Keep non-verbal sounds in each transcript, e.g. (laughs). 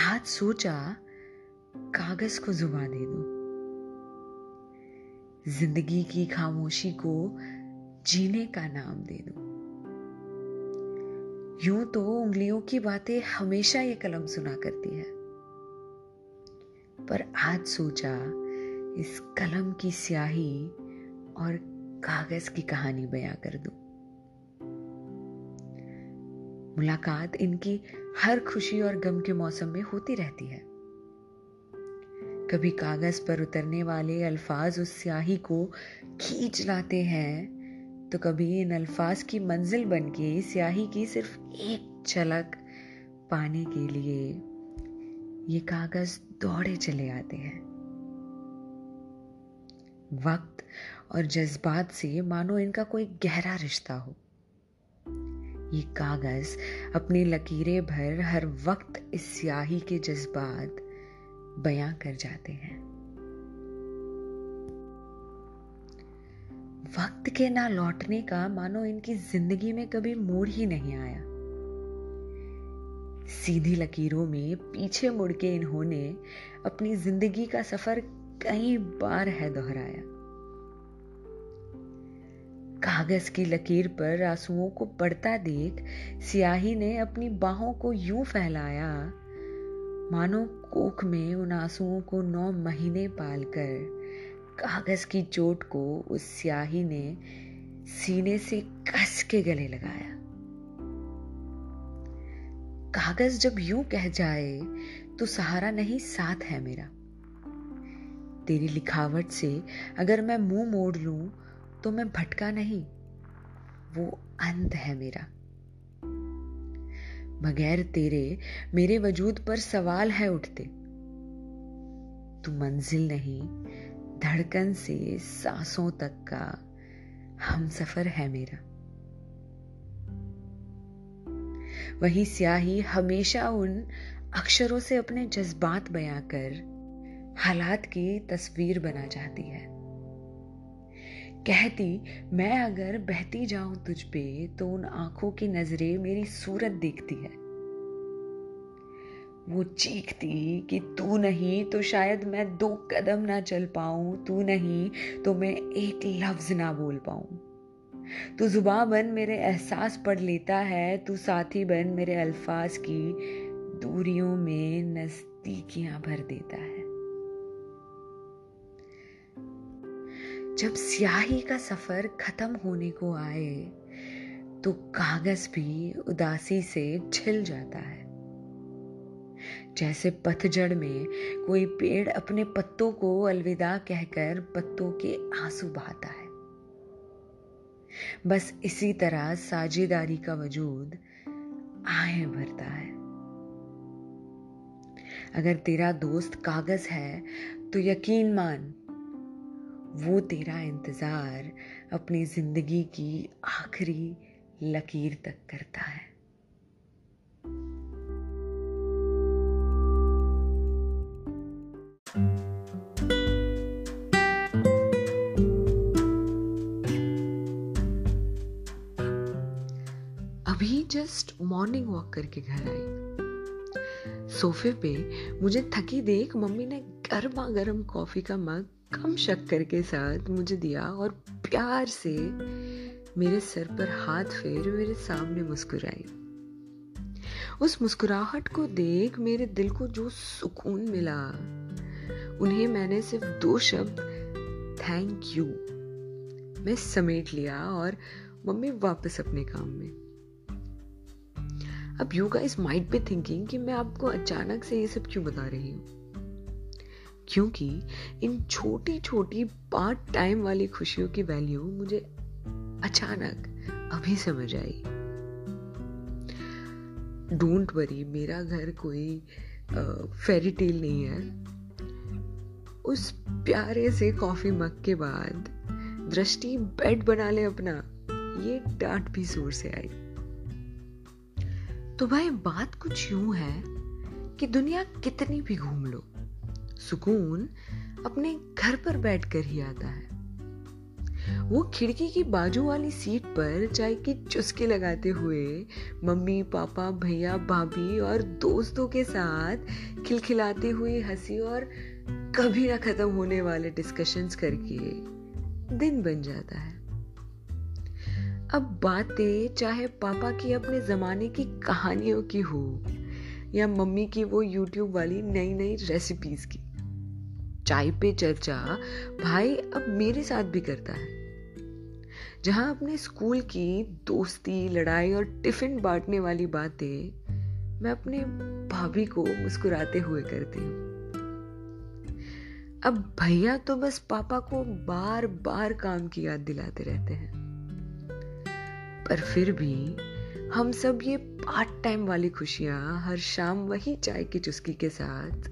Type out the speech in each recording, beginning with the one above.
आज सोचा, कागज़ को जुबा दे दो। ज़िंदगी की खामोशी को जीने का नाम दे दो। यूँ तो उंगलियों की बातें हमेशा ये कलम सुना करती है। पर आज सोचा, इस कलम की स्याही और कागज़ की कहानी बयां कर दूँ। मुलाकात इनकी हर खुशी और गम के मौसम में होती रहती है। कभी कागज़ पर उतरने वाले अल्फाज उस स्याही को खींच लाते हैं तो कभी इन अल्फाज की मंजिल बन के स्याही की सिर्फ़ एक झलक पाने के लिए ये कागज़ दौड़े चले आते हैं। वक्त और जज्बात से मानो इनका कोई गहरा रिश्ता हो। ये कागज़ अपनी लकीरें भर हर वक्त इस स्याही के जज्बात बयां कर जाते हैं। वक्त के ना लौटने का मानो इनकी ज़िंदगी में कभी मोड़ ही नहीं आया। सीधी लकीरों में पीछे मुड़ के इन्होंने अपनी ज़िंदगी का सफ़र कई बार है दोहराया। कागज़ की लकीर पर आंसुओं को पड़ता देख सियाही ने अपनी बाहों को यूँ फैलाया, मानो कोख में उन आंसुओं को नौ महीने पालकर कागज़ की चोट को उस स्याही ने सीने से कस के गले लगाया। कागज़ जब यूँ कह जाए तो सहारा नहीं साथ है मेरा। तेरी लिखावट से अगर मैं मुँह मोड़ लूँ तो मैं भटका नहीं। वो अंत है मेरा। बगैर तेरे, मेरे वजूद पर सवाल है उठते। तू मंजिल नहीं, धड़कन से सांसों तक का हम सफ़र है मेरा। वही स्याही हमेशा उन अक्षरों से अपने जज्बात बयां कर, हालात की तस्वीर बना चाहती है। कहती, मैं अगर बहती जाऊँ तुझ पे तो उन आँखों की नज़रें मेरी सूरत देखती है। वो चीखती कि, तू नहीं तो शायद मैं दो कदम ना चल पाऊँ। तू नहीं तो मैं एक लफ्ज ना बोल पाऊँ। तू जुबा बन मेरे एहसास पढ़ लेता है। तू साथी बन मेरे अल्फाज की दूरियों में नजदीकियाँ भर देता है। जब स्याही का सफ़र खत्म होने को आए तो कागज़ भी उदासी से छिल जाता है। जैसे पतझड़ में कोई पेड़ अपने पत्तों को अलविदा कहकर पत्तों के आँसू बहाता है। बस इसी तरह साझेदारी का वजूद आहे भरता है। अगर तेरा दोस्त कागज़ है तो यकीन मान वो तेरा इंतज़ार अपनी ज़िंदगी की आखिरी लकीर तक करता है। अभी जस्ट मॉर्निंग वॉक करके घर आई। सोफे पे मुझे थकी देख मम्मी ने गर्मा गर्म कॉफ़ी का मग कम शक्कर के साथ मुझे दिया और प्यार से मेरे सर पर हाथ फेर मेरे सामने मुस्कुराई। उस मुस्कुराहट को देख मेरे दिल को जो सुकून मिला, उन्हें मैंने सिर्फ़ दो शब्द थैंक यू मैं समेट लिया और मम्मी वापस अपने काम में। अब you guys might be thinking कि मैं आपको अचानक से ये सब क्यों बता रही हूँ? क्योंकि इन छोटी छोटी पार्ट टाइम वाली खुशियों की वैल्यू मुझे अचानक अभी समझ आई। डोंट वरी मेरा घर कोई फेरी टेल नहीं है। उस प्यारे से कॉफ़ी मग के बाद दृष्टि बेड बना ले अपना, ये डांट भी ज़ोर से आई। तो भाई, बात कुछ यूँ है कि दुनिया कितनी भी घूम लो सुकून अपने घर पर बैठकर ही आता है। वो खिड़की की बाजू वाली सीट पर चाय की चुस्की लगाते हुए मम्मी, पापा, भैया, भाभी और दोस्तों के साथ खिलखिलाते हुए हँसी और कभी ना खत्म होने वाले डिस्कशंस करके दिन बन जाता है। अब बातें चाहे पापा की अपने जमाने की कहानियों की हो या मम्मी की वो यूट्यूब वाली नई नई रेसिपीज़ की। चाय पे चर्चा भाई अब मेरे साथ भी करता है। जहाँ अपने स्कूल की दोस्ती, लड़ाई और टिफ़िन बांटने वाली बातें मैं अपने भाभी को मुस्कुराते हुए करती हूँ। अब भैया तो बस पापा को बार बार काम की याद दिलाते रहते हैं। पर फिर भी हम सब ये पार्ट टाइम वाली खुशियाँ हर शाम वही चाय की चुस्की के साथ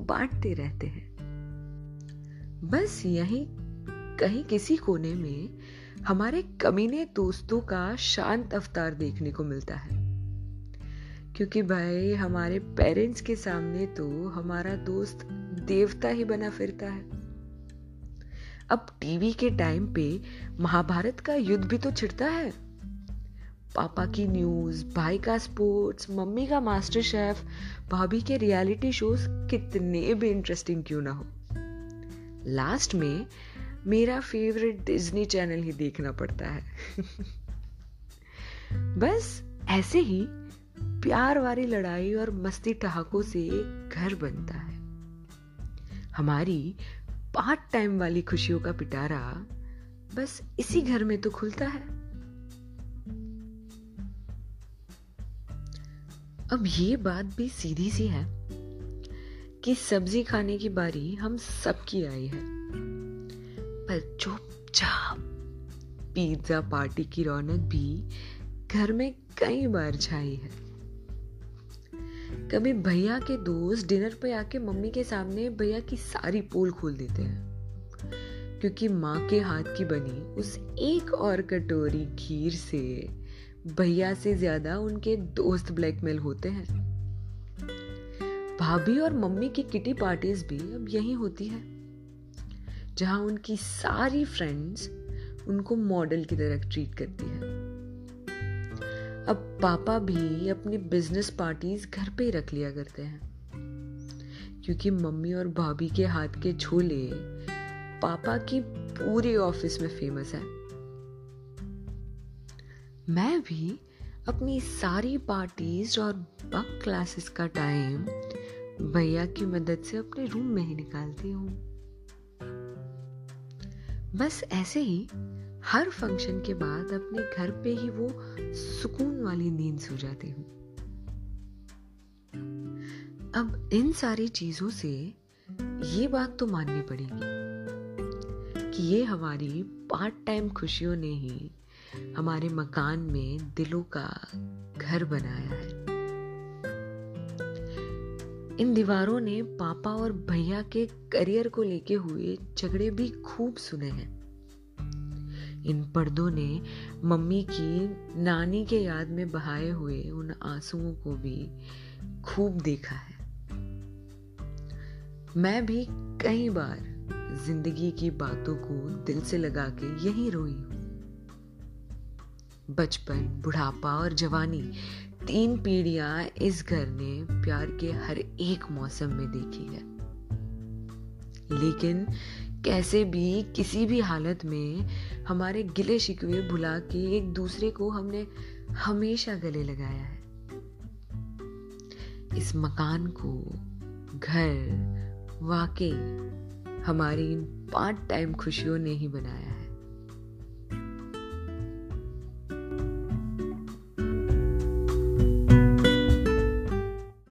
बांटते रहते हैं। बस यही कहीं किसी कोने में हमारे कमीने दोस्तों का शांत अवतार देखने को मिलता है। क्योंकि भाई, हमारे पेरेंट्स के सामने तो हमारा दोस्त देवता ही बना फिरता है। अब टीवी के टाइम पे महाभारत का युद्ध भी तो छिड़ता है। पापा की न्यूज़ भाई का स्पोर्ट्स मम्मी का मास्टर शेफ भाभी के रियलिटी शोज़ कितने भी इंटरेस्टिंग क्यों ना हो। लास्ट में मेरा फेवरेट डिज्नी चैनल ही देखना पड़ता है। (laughs) बस ऐसे ही प्यार वाली लड़ाई और मस्ती ठहाकों से घर बनता है। हमारी पार्ट टाइम वाली खुशियों का पिटारा बस इसी घर में तो खुलता है। अब ये बात भी सीधी सी है। कि सब्ज़ी खाने की बारी हम सबकी आई है। पर चुपचाप पिज्जा पार्टी की रौनक भी घर में कई बार छाई है। कभी भैया के दोस्त डिनर पे आके मम्मी के सामने भैया की सारी पोल खोल देते हैं। क्योंकि माँ के हाथ की बनी उस एक और कटोरी खीर से भैया से ज़्यादा उनके दोस्त ब्लैकमेल होते हैं। भाभी और मम्मी की किटी पार्टीज़ भी अब यही होती है, जहाँ उनकी सारी फ्रेंड्स उनको मॉडल की तरह ट्रीट करती है। अब पापा भी अपनी बिज़नेस पार्टीज़ घर पे ही रख लिया करते हैं, क्योंकि मम्मी और भाभी के हाथ के छोले पापा की पूरी ऑफ़िस में फ़ेमस है। मैं भी अपनी सारी पार्टीज़ और बक क्लासेस का टाइम भैया की मदद से अपने रूम में ही निकालती हूँ। बस ऐसे ही हर फ़ंक्शन के बाद अपने घर पे ही वो सुकून वाली नींद सो जाती हूँ। अब इन सारी चीज़ों से ये बात तो माननी पड़ेगी कि ये हमारी पार्ट टाइम खुशियों ने ही हमारे मकान में दिलों का घर बनाया है। इन दीवारों ने पापा और भैया के करियर को लेके हुए झगड़े भी खूब सुने हैं। इन पर्दों ने मम्मी की नानी के याद में बहाए हुए उन आंसुओं को भी खूब देखा है। मैं भी कई बार ज़िंदगी की बातों को दिल से लगा के यही रोई हूँ। बचपन, बुढ़ापा और जवानी तीन पीढ़ियाँ इस घर ने प्यार के हर एक मौसम में देखी है। लेकिन कैसे भी किसी भी हालत में हमारे गिले शिकवे भुला के एक दूसरे को हमने हमेशा गले लगाया है। इस मकान को घर वाकई हमारी इन पार्ट टाइम खुशियों ने ही बनाया है।